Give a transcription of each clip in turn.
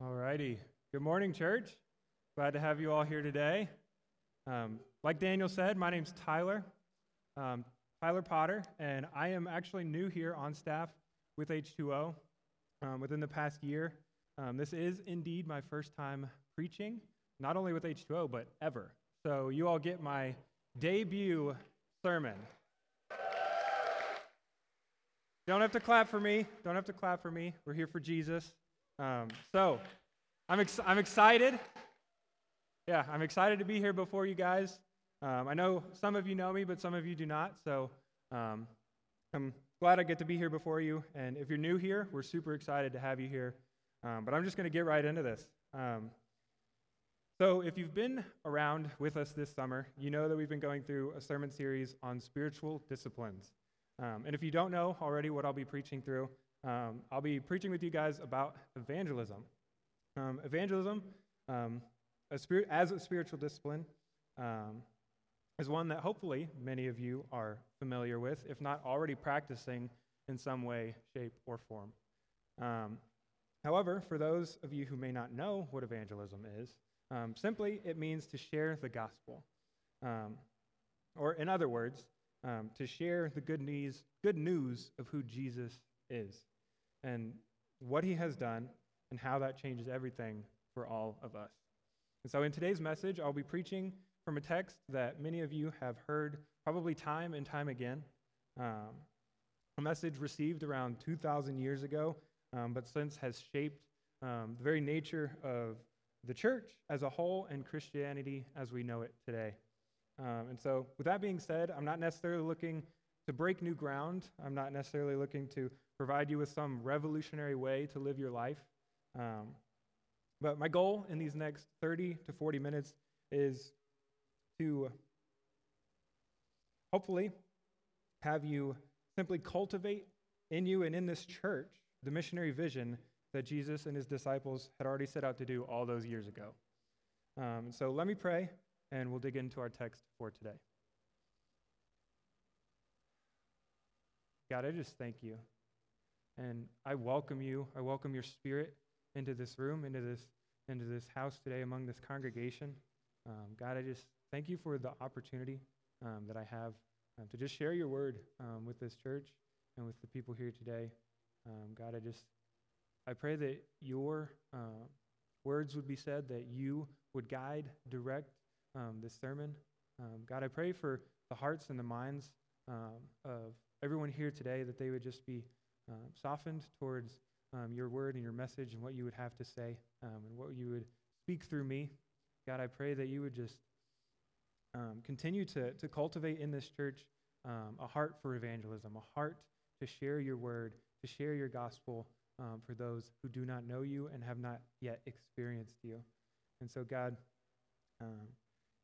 All righty. Good morning, church. Glad to have you all here today. Um, like Daniel said, my name's Tyler, um, Tyler Potter, and I am actually new here on staff with H2O um, within the past year. Um, this is indeed my first time preaching, not only with H2O, but ever. So you all get my debut sermon. Don't have to clap for me. Don't have to clap for me. We're here for Jesus. Um, so I'm, ex- I'm excited. Yeah, I'm excited to be here before you guys. Um, I know some of you know me, but some of you do not. So um, I'm glad I get to be here before you. And if you're new here, we're super excited to have you here. Um, but I'm just going to get right into this. Um, so, if you've been around with us this summer, you know that we've been going through a sermon series on spiritual disciplines. Um, and if you don't know already what I'll be preaching through, um, I'll be preaching with you guys about evangelism. Um, evangelism, um, a spirit, as a spiritual discipline, um, is one that hopefully many of you are familiar with, if not already practicing in some way, shape, or form. Um, however, for those of you who may not know what evangelism is, um, simply it means to share the gospel. Or, in other words, to share the good news, good news of who Jesus is and what he has done and how that changes everything for all of us. And so, in today's message, I'll be preaching from a text that many of you have heard probably time and time again. Um, a message received around 2,000 years ago, um, but since has shaped um, the very nature of the church as a whole and Christianity as we know it today. Um, and so, with that being said, I'm not necessarily looking to break new ground. I'm not necessarily looking to provide you with some revolutionary way to live your life. Um, but my goal in these next 30 to 40 minutes is to hopefully have you simply cultivate in you and in this church the missionary vision that Jesus and his disciples had already set out to do all those years ago. Um, so let me pray, and we'll dig into our text for today. God, I just thank you. And I welcome you. I welcome your spirit into this room, into this, into this house today among this congregation. Um, God, I just thank you for the opportunity um, that I have um, to just share your word um, with this church and with the people here today. Um, God, I just I pray that your uh, words would be said, that you would guide, direct this sermon. God, I pray for the hearts and the minds of everyone here today that they would just be um, softened towards um, your word and your message and what you would have to say um, and what you would speak through me. God, I pray that you would just um, continue to, to cultivate in this church um, a heart for evangelism, a heart to share your word, to share your gospel um, for those who do not know you and have not yet experienced you. And so, God,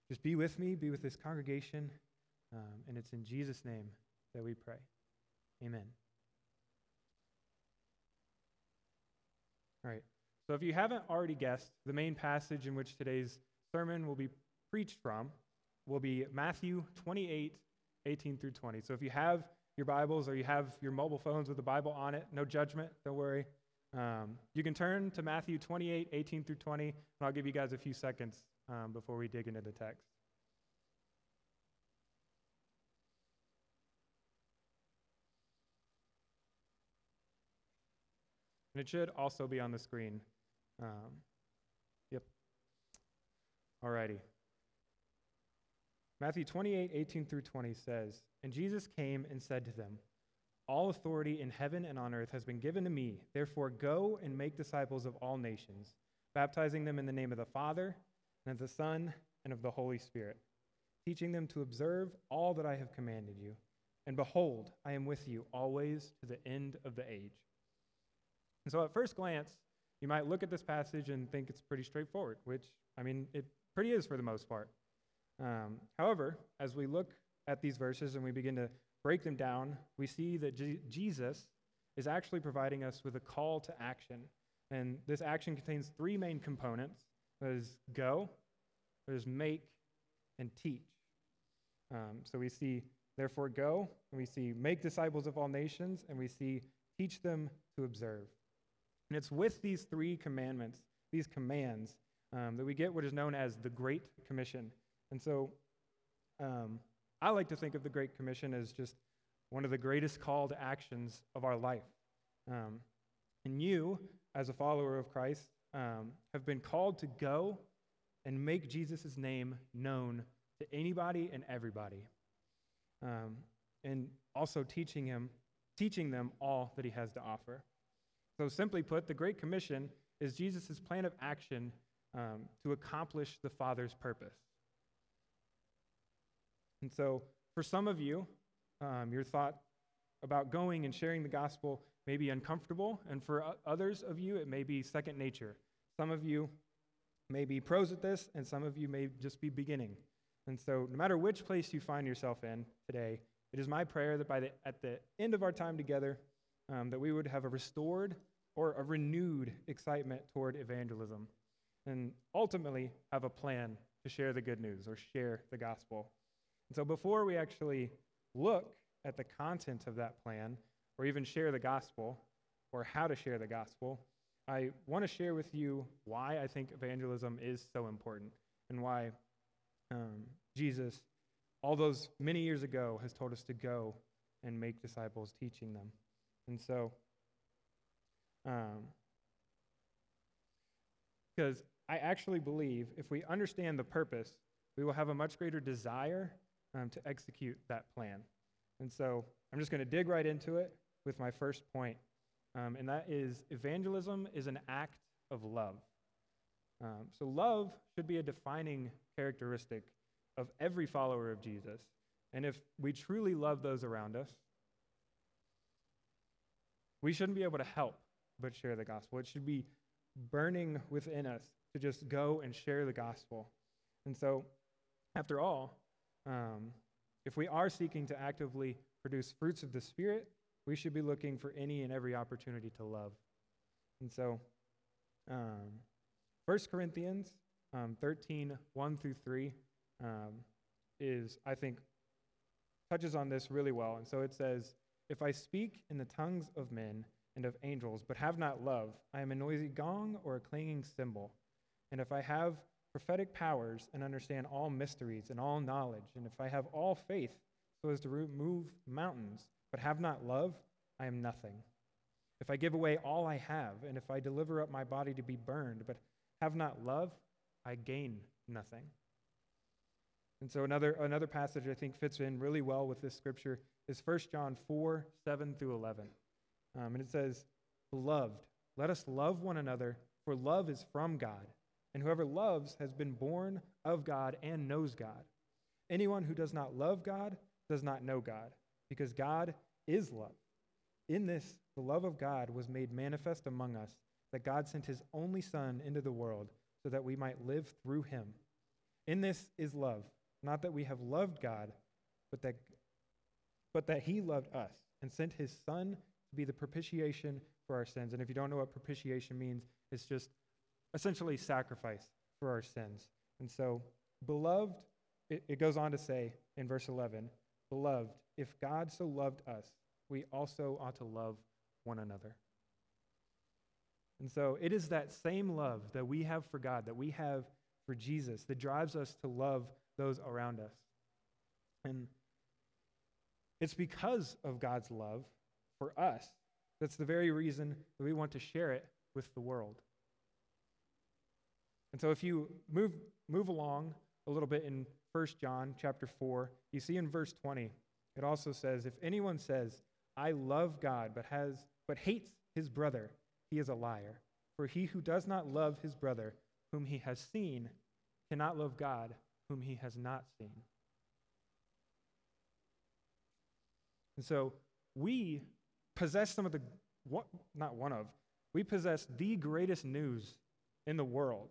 just be with me, be with this congregation, and it's in Jesus' name that we pray. Amen. Right. So if you haven't already guessed, the main passage in which today's sermon will be preached from will be Matthew 28, 18 through 20. So if you have your Bibles or you have your mobile phones with the Bible on it, no judgment, don't worry. Um, you can turn to Matthew 28, 18 through 20, and I'll give you guys a few seconds um, before we dig into the text. And it should also be on the screen. Um, yep. Alrighty. Matthew 28, 18 through 20 says, And Jesus came and said to them, All authority in heaven and on earth has been given to me. Therefore, go and make disciples of all nations, baptizing them in the name of the Father, and of the Son, and of the Holy Spirit, teaching them to observe all that I have commanded you. And behold, I am with you always to the end of the age. And so, at first glance, you might look at this passage and think it's pretty straightforward, which, I mean, it pretty is for the most part. Um, however, as we look at these verses and we begin to break them down, we see that G- Jesus is actually providing us with a call to action. And this action contains three main components there's go, there's make, and teach. Um, so we see, therefore, go, and we see make disciples of all nations, and we see teach them to observe. And it's with these three commandments, these commands, um, that we get what is known as the Great Commission. And so um, I like to think of the Great Commission as just one of the greatest call to actions of our life. Um, and you, as a follower of Christ, um, have been called to go and make Jesus' name known to anybody and everybody. Um, and also teaching him, teaching them all that he has to offer. So, simply put, the Great Commission is Jesus' plan of action um, to accomplish the Father's purpose. And so, for some of you, um, your thought about going and sharing the gospel may be uncomfortable, and for others of you, it may be second nature. Some of you may be pros at this, and some of you may just be beginning. And so, no matter which place you find yourself in today, it is my prayer that by the, at the end of our time together, um, that we would have a restored or a renewed excitement toward evangelism, and ultimately have a plan to share the good news or share the gospel. And so, before we actually look at the content of that plan, or even share the gospel, or how to share the gospel, I want to share with you why I think evangelism is so important and why um, Jesus, all those many years ago, has told us to go and make disciples, teaching them. And so, because um, I actually believe if we understand the purpose, we will have a much greater desire um, to execute that plan. And so I'm just going to dig right into it with my first point, um, and that is evangelism is an act of love. Um, so love should be a defining characteristic of every follower of Jesus. And if we truly love those around us, we shouldn't be able to help but share the gospel. It should be burning within us to just go and share the gospel. And so, after all, um, if we are seeking to actively produce fruits of the Spirit, we should be looking for any and every opportunity to love. And so, um, 1 Corinthians um, 13, 1 through 3, um, is, I think, touches on this really well. And so it says, If I speak in the tongues of men and of angels, but have not love, I am a noisy gong or a clanging cymbal. And if I have prophetic powers and understand all mysteries and all knowledge, and if I have all faith so as to remove mountains, but have not love, I am nothing. If I give away all I have, and if I deliver up my body to be burned, but have not love, I gain nothing. And so another, another passage I think fits in really well with this scripture is 1 John 4, 7 through 11. Um, and it says, Beloved, let us love one another, for love is from God. And whoever loves has been born of God and knows God. Anyone who does not love God does not know God, because God is love. In this, the love of God was made manifest among us, that God sent his only Son into the world so that we might live through him. In this is love, not that we have loved God, but that, but that he loved us and sent his Son to be the propitiation for our sins. And if you don't know what propitiation means, it's just essentially sacrifice for our sins. And so, beloved, it, it goes on to say in verse 11, Beloved, if God so loved us, we also ought to love one another. And so it is that same love that we have for God, that we have for Jesus, that drives us to love those around us. And it's because of God's love for us that's the very reason that we want to share it with the world. And so if you move, move along a little bit in 1 John chapter 4, you see in verse 20, it also says, If anyone says, I love God, but, has, but hates his brother, he is a liar. For he who does not love his brother, whom he has seen, cannot love God, whom he has not seen. And so we possess some of the, what, not one of, we possess the greatest news in the world.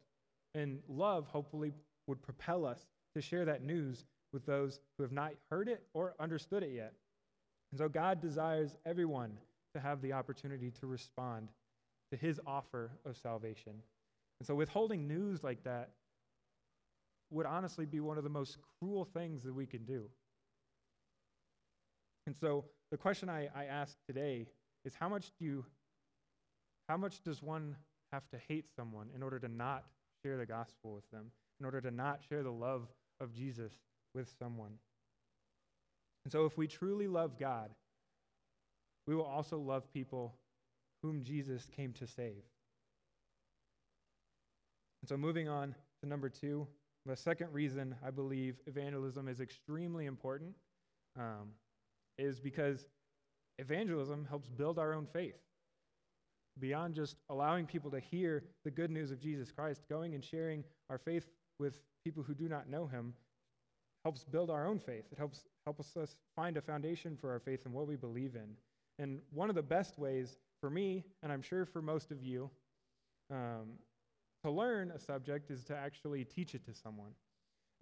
And love, hopefully, would propel us to share that news with those who have not heard it or understood it yet. And so God desires everyone to have the opportunity to respond to his offer of salvation. And so withholding news like that would honestly be one of the most cruel things that we can do. And so the question I, I ask today is how much do you how much does one have to hate someone in order to not share the gospel with them, in order to not share the love of Jesus with someone. And so, if we truly love God, we will also love people whom Jesus came to save. And so, moving on to number two, the second reason I believe evangelism is extremely important um, is because evangelism helps build our own faith. Beyond just allowing people to hear the good news of Jesus Christ, going and sharing our faith with people who do not know him helps build our own faith. It helps helps us find a foundation for our faith and what we believe in. And one of the best ways for me, and I'm sure for most of you, um, to learn a subject is to actually teach it to someone.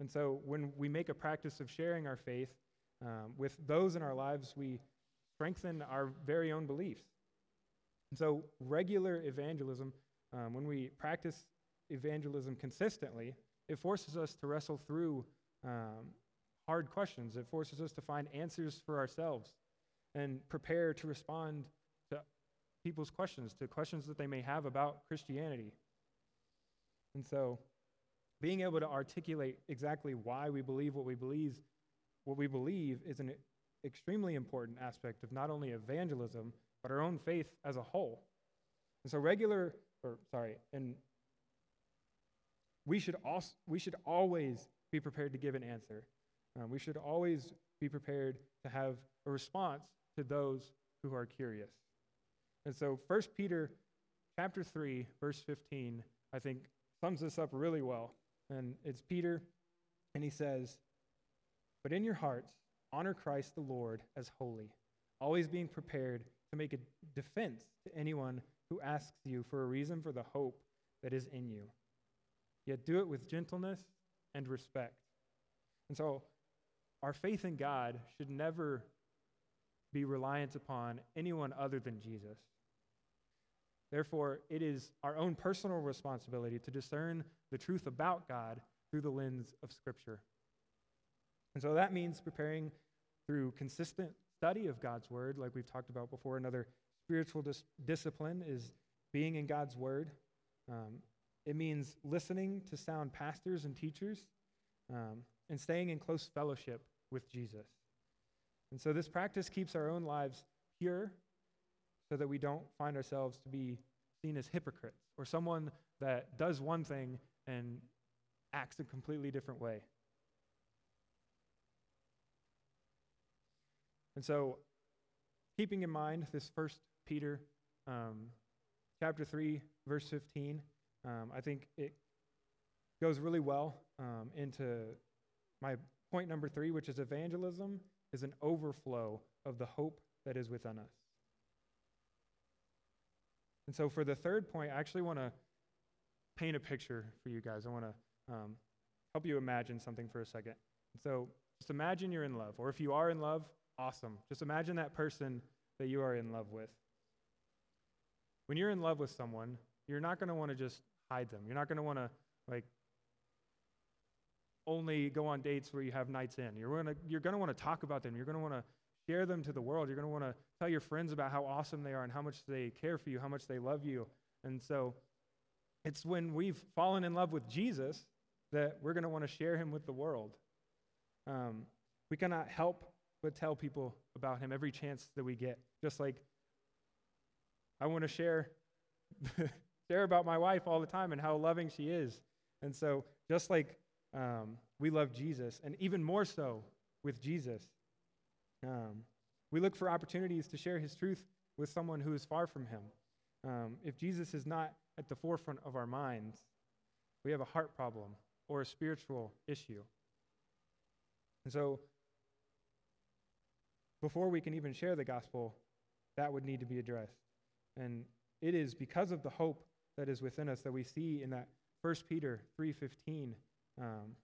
And so when we make a practice of sharing our faith um, with those in our lives, we strengthen our very own beliefs. And so regular evangelism, um, when we practice evangelism consistently, it forces us to wrestle through um, hard questions. It forces us to find answers for ourselves and prepare to respond to people's questions, to questions that they may have about Christianity. And so, being able to articulate exactly why we believe what we believe, what we believe is an extremely important aspect of not only evangelism, but our own faith as a whole. And so regular or sorry, and we should also we should always be prepared to give an answer. Um, we should always be prepared to have a response to those who are curious. And so 1 Peter chapter 3 verse 15 I think sums this up really well. And it's Peter and he says, "But in your hearts honor Christ the Lord as holy, always being prepared to make a defense to anyone who asks you for a reason for the hope that is in you. Yet do it with gentleness and respect." And so our faith in God should never be reliant upon anyone other than Jesus. Therefore, it is our own personal responsibility to discern the truth about God through the lens of Scripture. And so that means preparing through consistent study of God's Word, like we've talked about before. Another spiritual dis- discipline is being in God's Word. Um, it means listening to sound pastors and teachers um, and staying in close fellowship with Jesus. And so this practice keeps our own lives pure so that we don't find ourselves to be seen as hypocrites or someone that does one thing and acts a completely different way. And so, keeping in mind this first Peter um, chapter 3, verse 15, um, I think it goes really well um, into my point number three, which is evangelism, is an overflow of the hope that is within us. And so, for the third point, I actually want to paint a picture for you guys. I want to um, help you imagine something for a second. so, just imagine you're in love, or if you are in love, awesome. Just imagine that person that you are in love with. When you're in love with someone, you're not going to want to just hide them. You're not going to want to like only go on dates where you have nights in. You're going to you're going to want to talk about them. You're going to want to share them to the world. You're going to want to tell your friends about how awesome they are and how much they care for you, how much they love you. And so it's when we've fallen in love with Jesus that we're going to want to share him with the world. Um, we cannot help but tell people about him every chance that we get. Just like I want to share share about my wife all the time and how loving she is. And so just like um, we love Jesus, and even more so with Jesus. Um, we look for opportunities to share his truth with someone who is far from him. Um, if Jesus is not at the forefront of our minds, we have a heart problem or a spiritual issue. And so, before we can even share the gospel, that would need to be addressed. And it is because of the hope that is within us that we see in that 1 Peter 3:15 um,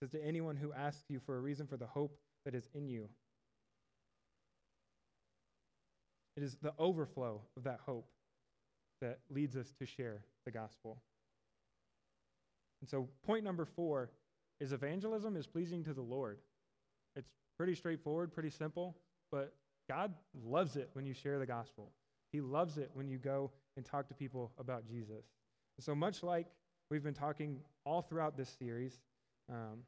says to anyone who asks you for a reason for the hope that is in you. It is the overflow of that hope that leads us to share the gospel. And so, point number four is evangelism is pleasing to the Lord. It's pretty straightforward, pretty simple, but God loves it when you share the gospel. He loves it when you go and talk to people about Jesus. so, much like we've been talking all throughout this series, um,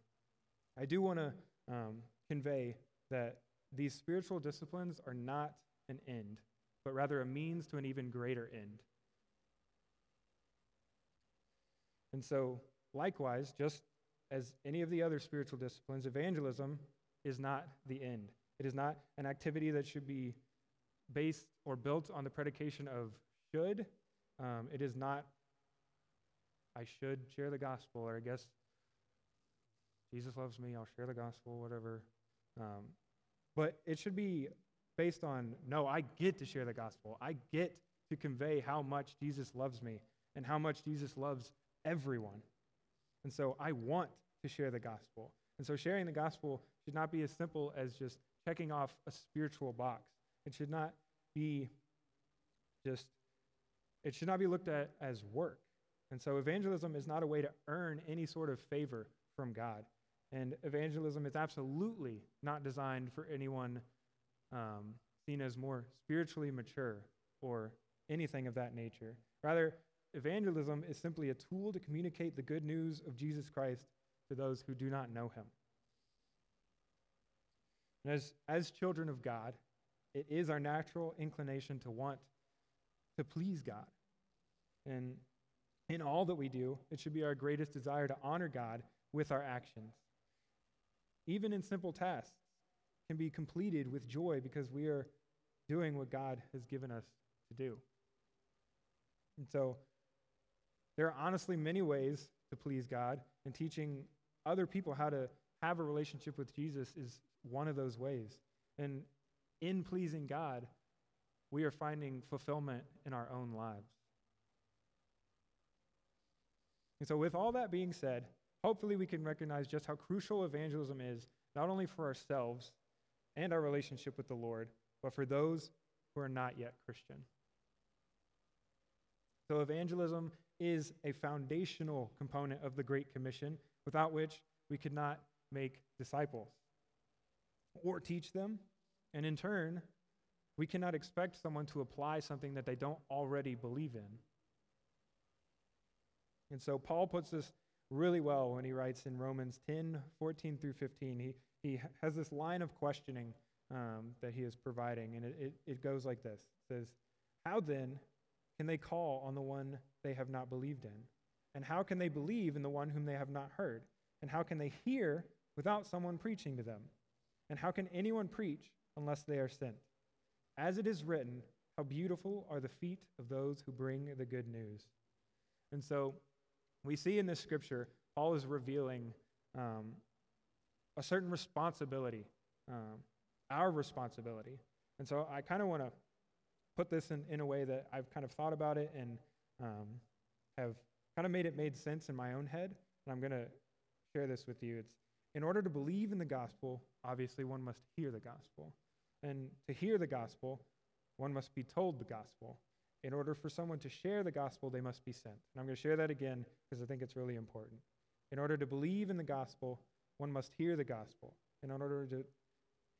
I do want to um, convey that these spiritual disciplines are not an end, but rather a means to an even greater end. And so, likewise, just as any of the other spiritual disciplines, evangelism is not the end. It is not an activity that should be based or built on the predication of should. Um, it is not, I should share the gospel, or I guess Jesus loves me, I'll share the gospel, whatever. Um, but it should be based on no, I get to share the gospel. I get to convey how much Jesus loves me and how much Jesus loves everyone. And so I want to share the gospel. And so sharing the gospel should not be as simple as just checking off a spiritual box. It should not be just, it should not be looked at as work. And so evangelism is not a way to earn any sort of favor from God. And evangelism is absolutely not designed for anyone um, seen as more spiritually mature or anything of that nature. Rather, evangelism is simply a tool to communicate the good news of Jesus Christ to those who do not know him. And as, as children of God, it is our natural inclination to want to please God. And in all that we do, it should be our greatest desire to honor God with our actions. Even in simple tasks can be completed with joy because we are doing what God has given us to do. And so there are honestly many ways to please God, and teaching other people how to have a relationship with Jesus is one of those ways. And in pleasing God, we are finding fulfillment in our own lives. And so, with all that being said, hopefully we can recognize just how crucial evangelism is, not only for ourselves and our relationship with the Lord, but for those who are not yet Christian. So, evangelism is a foundational component of the Great Commission, without which we could not make disciples or teach them and in turn, we cannot expect someone to apply something that they don't already believe in. And so Paul puts this really well when he writes in Romans 10 14 through 15. He, he has this line of questioning um, that he is providing, and it, it, it goes like this It says, How then can they call on the one they have not believed in? And how can they believe in the one whom they have not heard? And how can they hear without someone preaching to them? And how can anyone preach unless they are sent. As it is written, how beautiful are the feet of those who bring the good news. And so we see in this scripture, Paul is revealing um, a certain responsibility, um, our responsibility. And so I kind of want to put this in, in a way that I've kind of thought about it and um, have kind of made it made sense in my own head. And I'm going to share this with you. It's in order to believe in the gospel, obviously one must hear the gospel. And to hear the gospel, one must be told the gospel. In order for someone to share the gospel, they must be sent. And I'm going to share that again because I think it's really important. In order to believe in the gospel, one must hear the gospel. And in order to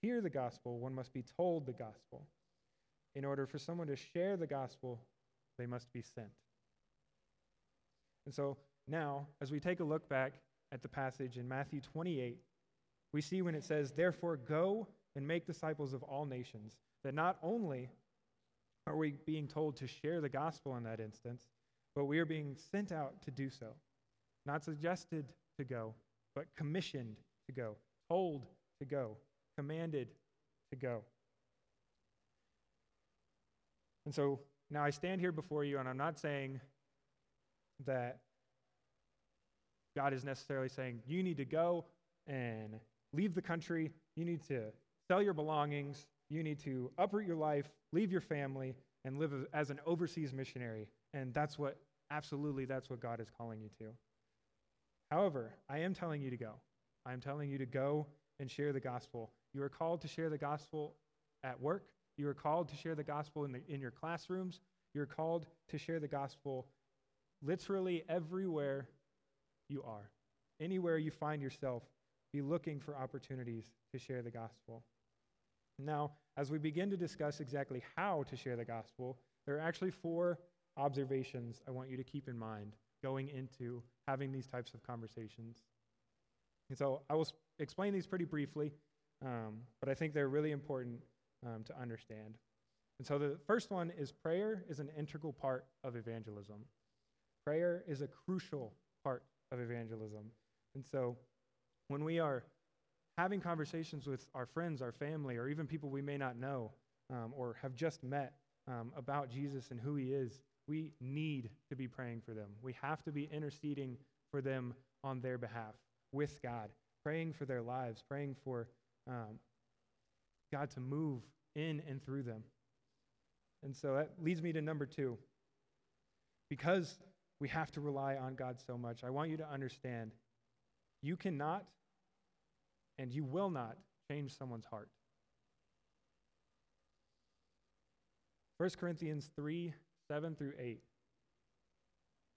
hear the gospel, one must be told the gospel. In order for someone to share the gospel, they must be sent. And so now, as we take a look back at the passage in Matthew 28, we see when it says, Therefore, go and make disciples of all nations, that not only are we being told to share the gospel in that instance, but we are being sent out to do so. Not suggested to go, but commissioned to go, told to go, commanded to go. And so now I stand here before you, and I'm not saying that God is necessarily saying, you need to go and leave the country. You need to sell your belongings. You need to uproot your life, leave your family, and live as an overseas missionary. And that's what, absolutely, that's what God is calling you to. However, I am telling you to go. I am telling you to go and share the gospel. You are called to share the gospel at work. You are called to share the gospel in, the, in your classrooms. You're called to share the gospel literally everywhere you are. Anywhere you find yourself, be looking for opportunities to share the gospel. Now, as we begin to discuss exactly how to share the gospel, there are actually four observations I want you to keep in mind going into having these types of conversations. And so I will s- explain these pretty briefly, um, but I think they're really important um, to understand. And so the first one is prayer is an integral part of evangelism. Prayer is a crucial part of evangelism. And so when we are having conversations with our friends, our family, or even people we may not know um, or have just met um, about Jesus and who he is, we need to be praying for them. We have to be interceding for them on their behalf with God, praying for their lives, praying for um, God to move in and through them. And so that leads me to number two. Because we have to rely on God so much, I want you to understand you cannot and you will not change someone's heart. 1 Corinthians 3 7 through 8.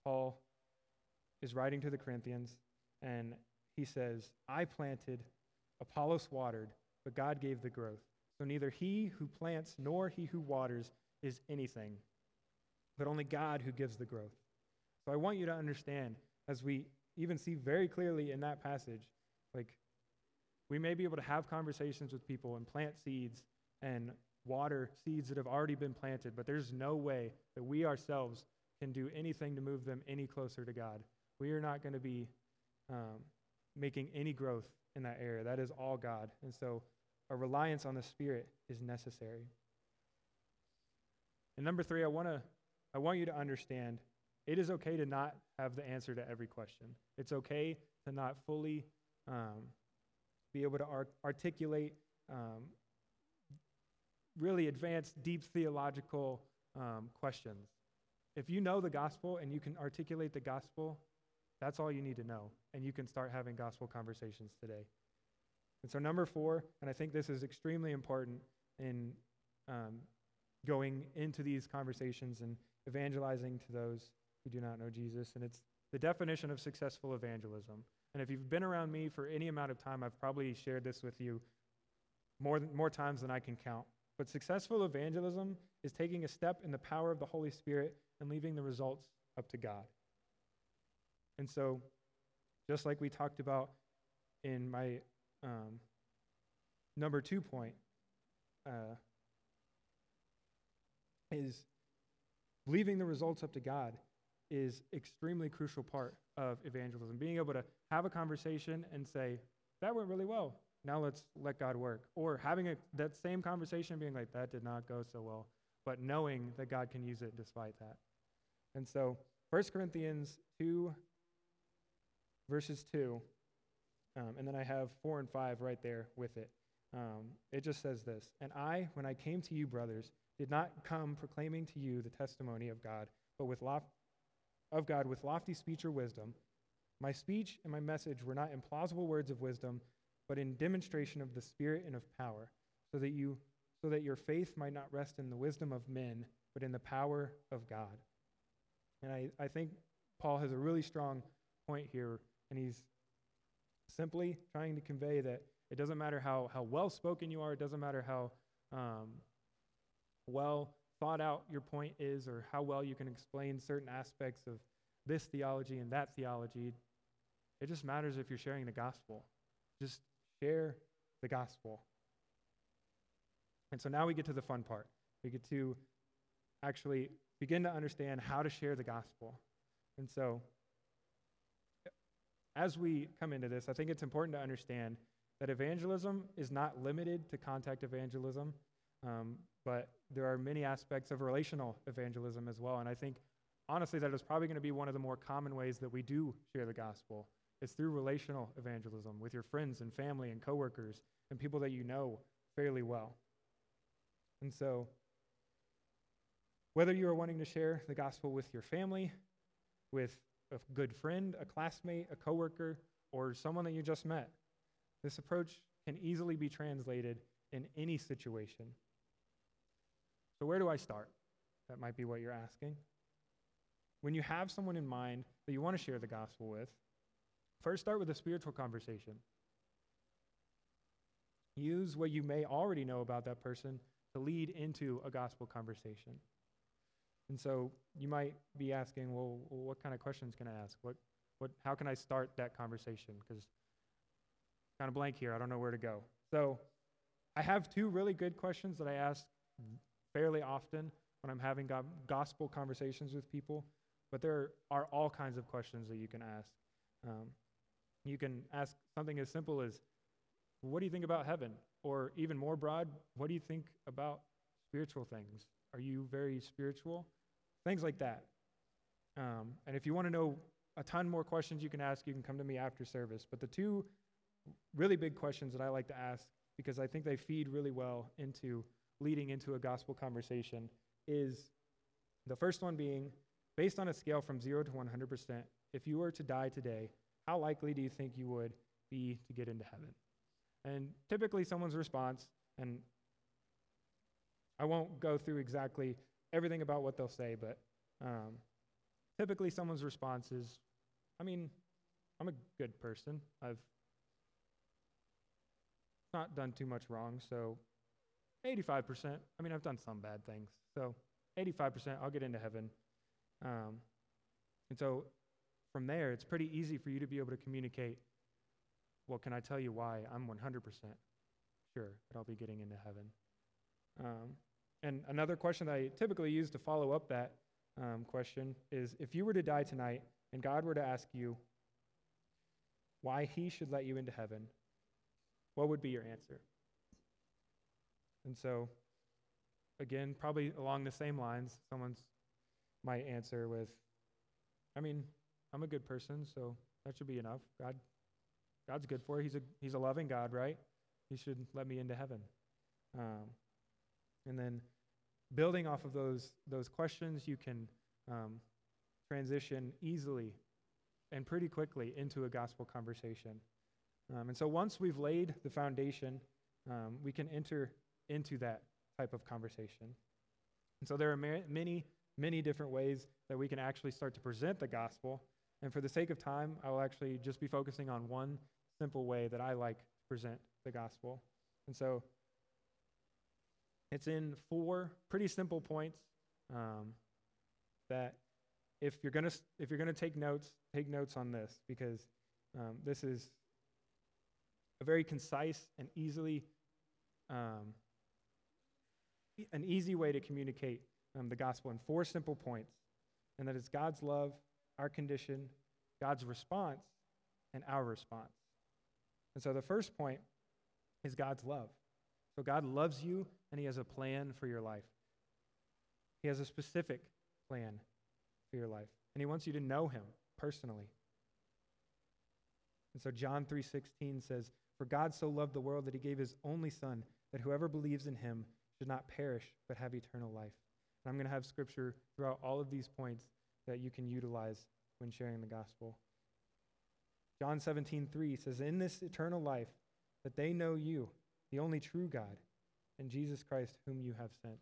Paul is writing to the Corinthians, and he says, I planted, Apollos watered, but God gave the growth. So neither he who plants nor he who waters is anything, but only God who gives the growth. So I want you to understand, as we even see very clearly in that passage, like we may be able to have conversations with people and plant seeds and water seeds that have already been planted, but there's no way that we ourselves can do anything to move them any closer to God. We are not going to be um, making any growth in that area. That is all God. And so a reliance on the Spirit is necessary. And number three, I want to I want you to understand it is okay to not have the answer to every question. It's okay to not fully um, be able to ar- articulate um, really advanced, deep theological um, questions. If you know the gospel and you can articulate the gospel, that's all you need to know. And you can start having gospel conversations today. And so, number four, and I think this is extremely important in um, going into these conversations and evangelizing to those who do not know Jesus. And it's the definition of successful evangelism. And if you've been around me for any amount of time, I've probably shared this with you more, more times than I can count. But successful evangelism is taking a step in the power of the Holy Spirit and leaving the results up to God. And so, just like we talked about in my um, number two point, uh, is leaving the results up to God is extremely crucial part of evangelism. Being able to have a conversation and say, that went really well. Now let's let God work. Or having a, that same conversation being like, that did not go so well, but knowing that God can use it despite that. And so 1 Corinthians 2, verses 2, um, and then I have 4 and 5 right there with it. Um, it just says this And I, when I came to you, brothers, did not come proclaiming to you the testimony of God, but with lof- of God with lofty speech or wisdom. My speech and my message were not in plausible words of wisdom, but in demonstration of the Spirit and of power, so that you so that your faith might not rest in the wisdom of men, but in the power of God. And I, I think Paul has a really strong point here, and he's simply trying to convey that it doesn't matter how, how well spoken you are, it doesn't matter how um, well thought out your point is, or how well you can explain certain aspects of this theology and that theology. It just matters if you're sharing the gospel. Just share the gospel. And so now we get to the fun part. We get to actually begin to understand how to share the gospel. And so, as we come into this, I think it's important to understand that evangelism is not limited to contact evangelism, um, but there are many aspects of relational evangelism as well. And I think, honestly, that is probably going to be one of the more common ways that we do share the gospel. It's through relational evangelism with your friends and family and coworkers and people that you know fairly well. And so, whether you are wanting to share the gospel with your family, with a good friend, a classmate, a coworker, or someone that you just met, this approach can easily be translated in any situation. So, where do I start? That might be what you're asking. When you have someone in mind that you want to share the gospel with, first start with a spiritual conversation. Use what you may already know about that person to lead into a gospel conversation. And so you might be asking, well, what kind of questions can I ask? What, what, how can I start that conversation? Because kind of blank here. I don't know where to go. So I have two really good questions that I ask fairly often when I'm having go- gospel conversations with people. But there are all kinds of questions that you can ask. Um, you can ask something as simple as, What do you think about heaven? Or even more broad, What do you think about spiritual things? Are you very spiritual? Things like that. Um, and if you want to know a ton more questions you can ask, you can come to me after service. But the two really big questions that I like to ask, because I think they feed really well into leading into a gospel conversation, is the first one being based on a scale from 0 to 100%, if you were to die today, how likely do you think you would be to get into heaven? And typically, someone's response, and I won't go through exactly everything about what they'll say, but um, typically, someone's response is, I mean, I'm a good person. I've not done too much wrong, so 85%. I mean, I've done some bad things, so 85%, I'll get into heaven. Um, and so from there, it's pretty easy for you to be able to communicate. Well, can I tell you why I'm 100% sure that I'll be getting into heaven? Um, and another question that I typically use to follow up that um, question is if you were to die tonight and God were to ask you why he should let you into heaven, what would be your answer? And so, again, probably along the same lines, someone's might answer with, I mean, I'm a good person, so that should be enough. God, God's good for it. He's a He's a loving God, right? He should let me into heaven. Um, and then, building off of those those questions, you can um, transition easily and pretty quickly into a gospel conversation. Um, and so, once we've laid the foundation, um, we can enter into that type of conversation. And so, there are many many different ways that we can actually start to present the gospel. And for the sake of time, I will actually just be focusing on one simple way that I like to present the gospel. And so it's in four pretty simple points um, that if you're gonna if you're gonna take notes, take notes on this because um, this is a very concise and easily um, an easy way to communicate um, the gospel in four simple points, and that is God's love, our condition, God's response, and our response. And so the first point is God's love. So God loves you, and He has a plan for your life. He has a specific plan for your life, and He wants you to know Him personally. And so John 3:16 says, "For God so loved the world that He gave His only Son, that whoever believes in Him should not perish but have eternal life." And I'm going to have scripture throughout all of these points that you can utilize when sharing the gospel. John 17, 3 says, In this eternal life, that they know you, the only true God, and Jesus Christ, whom you have sent.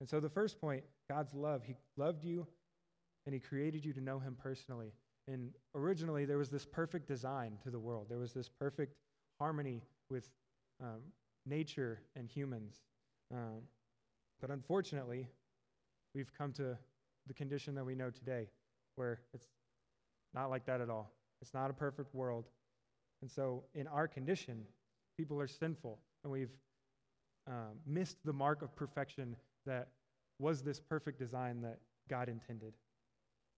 And so the first point, God's love. He loved you and he created you to know him personally. And originally, there was this perfect design to the world, there was this perfect harmony with um, nature and humans. Um, but unfortunately, we've come to the condition that we know today, where it's not like that at all. It's not a perfect world. And so, in our condition, people are sinful, and we've um, missed the mark of perfection that was this perfect design that God intended.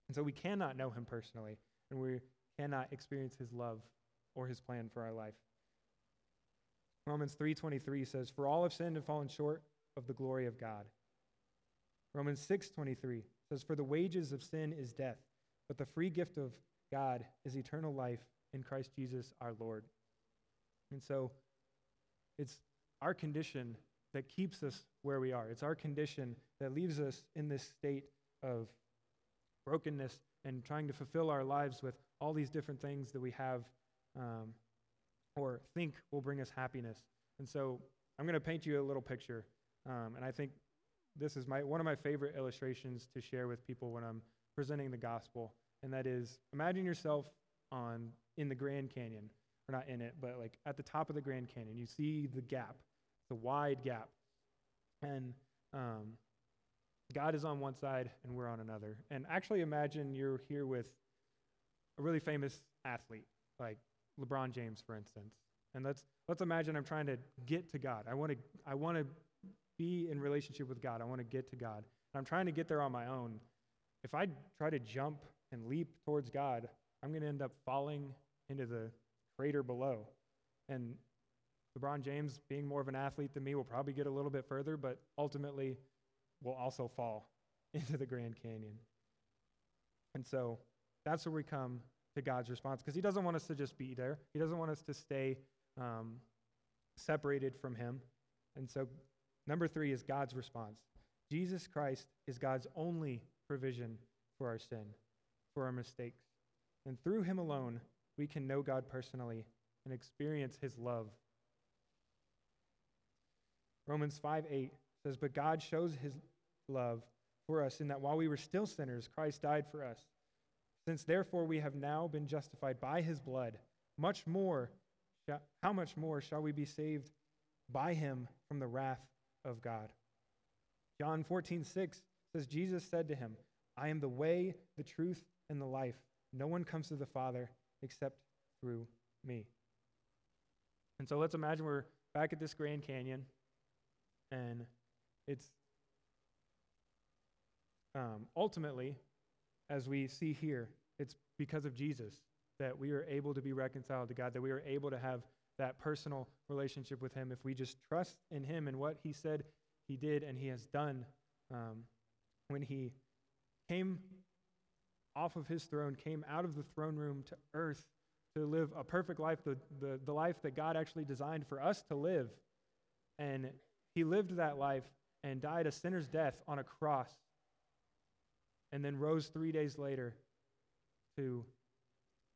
And so, we cannot know Him personally, and we cannot experience His love or His plan for our life. Romans 3:23 says, "For all have sinned and fallen short of the glory of God." Romans 6:23 says for the wages of sin is death, but the free gift of God is eternal life in Christ Jesus our Lord. And so it's our condition that keeps us where we are. It's our condition that leaves us in this state of brokenness and trying to fulfill our lives with all these different things that we have um, or think will bring us happiness. And so I'm going to paint you a little picture. Um, and I think this is my one of my favorite illustrations to share with people when I'm presenting the gospel, and that is imagine yourself on in the Grand Canyon, or not in it, but like at the top of the Grand Canyon. You see the gap, the wide gap, and um, God is on one side and we're on another. And actually, imagine you're here with a really famous athlete, like LeBron James, for instance. And let's, let's imagine I'm trying to get to God. I want to, I want to be in relationship with God. I want to get to God. And I'm trying to get there on my own. If I try to jump and leap towards God, I'm going to end up falling into the crater below. And LeBron James, being more of an athlete than me, will probably get a little bit further, but ultimately will also fall into the Grand Canyon. And so that's where we come to God's response because He doesn't want us to just be there, He doesn't want us to stay um, separated from Him. And so, number three is God's response. Jesus Christ is God's only provision for our sin, for our mistakes. And through Him alone, we can know God personally and experience His love. Romans 5 8 says, But God shows His love for us in that while we were still sinners, Christ died for us. Since therefore we have now been justified by his blood, much more, how much more shall we be saved by him from the wrath of God? John 14, 6 says, Jesus said to him, I am the way, the truth, and the life. No one comes to the Father except through me. And so let's imagine we're back at this Grand Canyon, and it's um, ultimately, as we see here, it's because of Jesus that we are able to be reconciled to God, that we are able to have that personal relationship with Him if we just trust in Him and what He said He did and He has done um, when He came off of His throne, came out of the throne room to earth to live a perfect life, the, the, the life that God actually designed for us to live. And He lived that life and died a sinner's death on a cross and then rose three days later to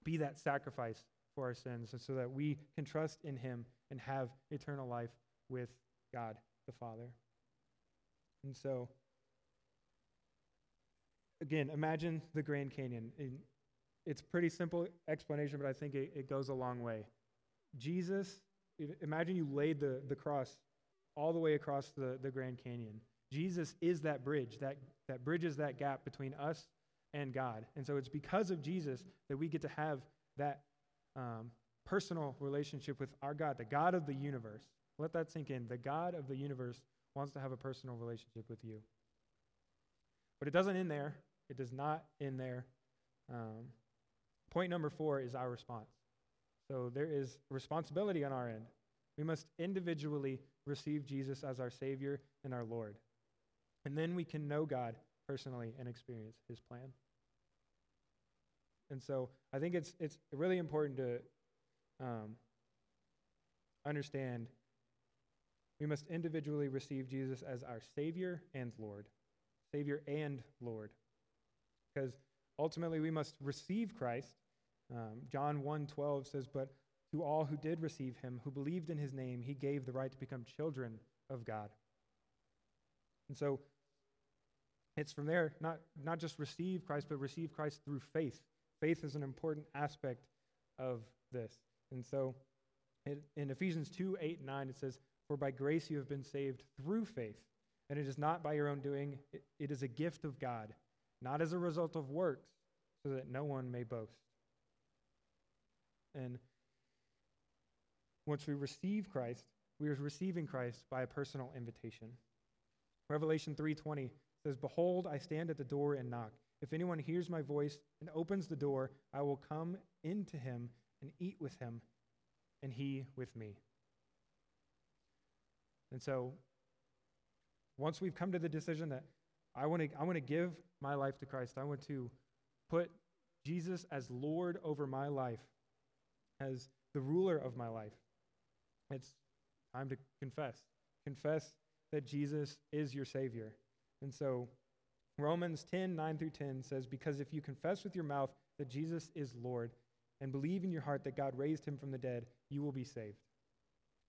be that sacrifice for our sins, and so that we can trust in Him and have eternal life with God the Father. And so, again, imagine the Grand Canyon. It's pretty simple explanation, but I think it, it goes a long way. Jesus, imagine you laid the, the cross all the way across the, the Grand Canyon. Jesus is that bridge that, that bridges that gap between us and God. And so it's because of Jesus that we get to have that um, personal relationship with our God, the God of the universe. Let that sink in. The God of the universe wants to have a personal relationship with you. But it doesn't end there. It does not end there. Um, point number four is our response. So there is responsibility on our end. We must individually receive Jesus as our Savior and our Lord. And then we can know God personally and experience his plan. And so I think it's, it's really important to um, understand we must individually receive Jesus as our Savior and Lord. Savior and Lord. Because ultimately we must receive Christ. Um, John 1 12 says, But to all who did receive him, who believed in his name, he gave the right to become children of God. And so it's from there, not, not just receive Christ, but receive Christ through faith. Faith is an important aspect of this. And so in Ephesians 2 8 and 9, it says, For by grace you have been saved through faith, and it is not by your own doing, it, it is a gift of God, not as a result of works, so that no one may boast. And once we receive Christ, we are receiving Christ by a personal invitation. Revelation 3:20 says, Behold, I stand at the door and knock. If anyone hears my voice and opens the door, I will come into him and eat with him, and he with me. And so, once we've come to the decision that I want to, I want to give my life to Christ, I want to put Jesus as Lord over my life, as the ruler of my life, it's time to confess. Confess that Jesus is your Savior. And so Romans 10 9 through 10 says, Because if you confess with your mouth that Jesus is Lord and believe in your heart that God raised him from the dead, you will be saved.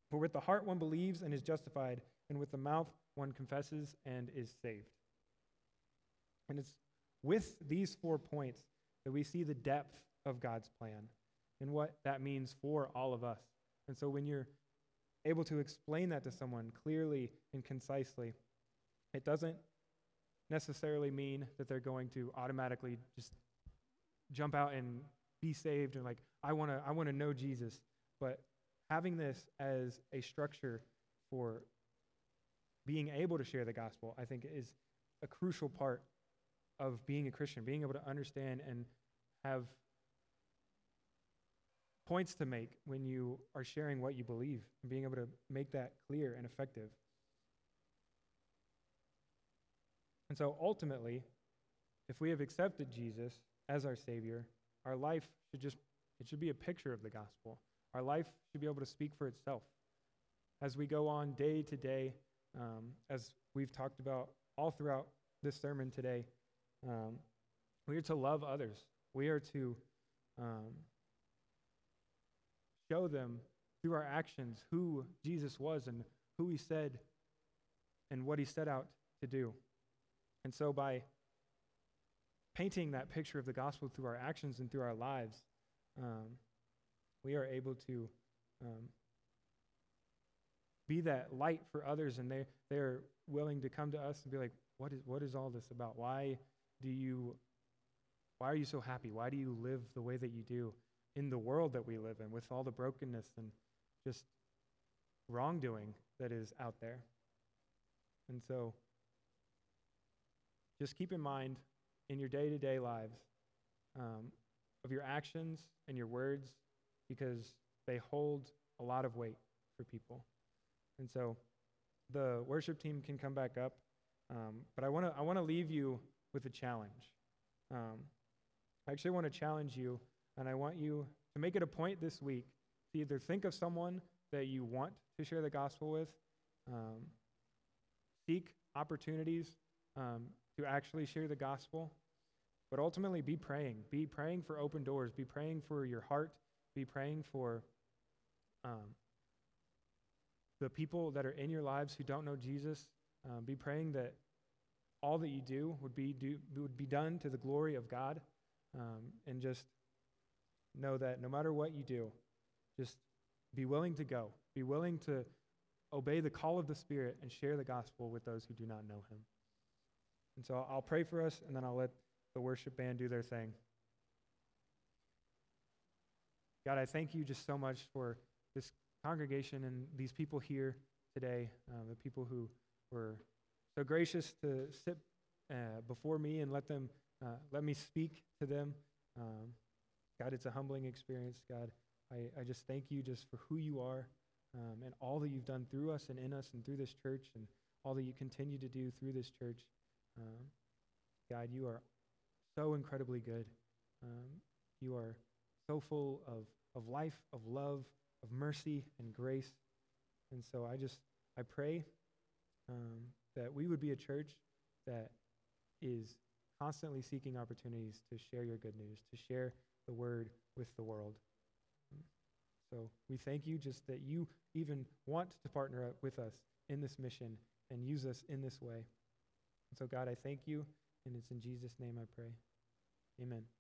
For with the heart one believes and is justified, and with the mouth one confesses and is saved. And it's with these four points that we see the depth of God's plan and what that means for all of us. And so when you're able to explain that to someone clearly and concisely, it doesn't necessarily mean that they're going to automatically just jump out and be saved and like I want to I want to know Jesus, but having this as a structure for being able to share the gospel, I think is a crucial part of being a Christian, being able to understand and have points to make when you are sharing what you believe and being able to make that clear and effective. And so ultimately, if we have accepted Jesus as our Savior, our life should just it should be a picture of the gospel. Our life should be able to speak for itself. As we go on day to day, um, as we've talked about all throughout this sermon today, um, we are to love others. We are to um, show them through our actions who Jesus was and who he said and what he set out to do. And so, by painting that picture of the gospel through our actions and through our lives, um, we are able to um, be that light for others, and they they're willing to come to us and be like, "What is what is all this about? Why do you? Why are you so happy? Why do you live the way that you do in the world that we live in, with all the brokenness and just wrongdoing that is out there?" And so, just keep in mind in your day to day lives um, of your actions and your words because they hold a lot of weight for people. And so the worship team can come back up, um, but I want to I want to leave you with a challenge. Um, I actually want to challenge you, and I want you to make it a point this week to either think of someone that you want to share the gospel with, um, seek opportunities um, to actually share the gospel, but ultimately be praying. Be praying for open doors. Be praying for your heart. Be praying for um, the people that are in your lives who don't know Jesus. Um, be praying that all that you do would be do, would be done to the glory of God, um, and just know that no matter what you do, just be willing to go. Be willing to obey the call of the Spirit and share the gospel with those who do not know Him. And so I'll pray for us, and then I'll let the worship band do their thing. God, I thank you just so much for this congregation and these people here today, uh, the people who were so gracious to sit uh, before me and let them uh, let me speak to them. Um, God, it's a humbling experience. God, I, I just thank you just for who you are um, and all that you've done through us and in us and through this church and all that you continue to do through this church. Um, God, you are so incredibly good. Um, you are so full of, of life, of love, of mercy and grace. And so I just, I pray um, that we would be a church that is constantly seeking opportunities to share your good news, to share the word with the world. So we thank you just that you even want to partner with us in this mission and use us in this way. And so, God, I thank you, and it's in Jesus' name I pray. Amen.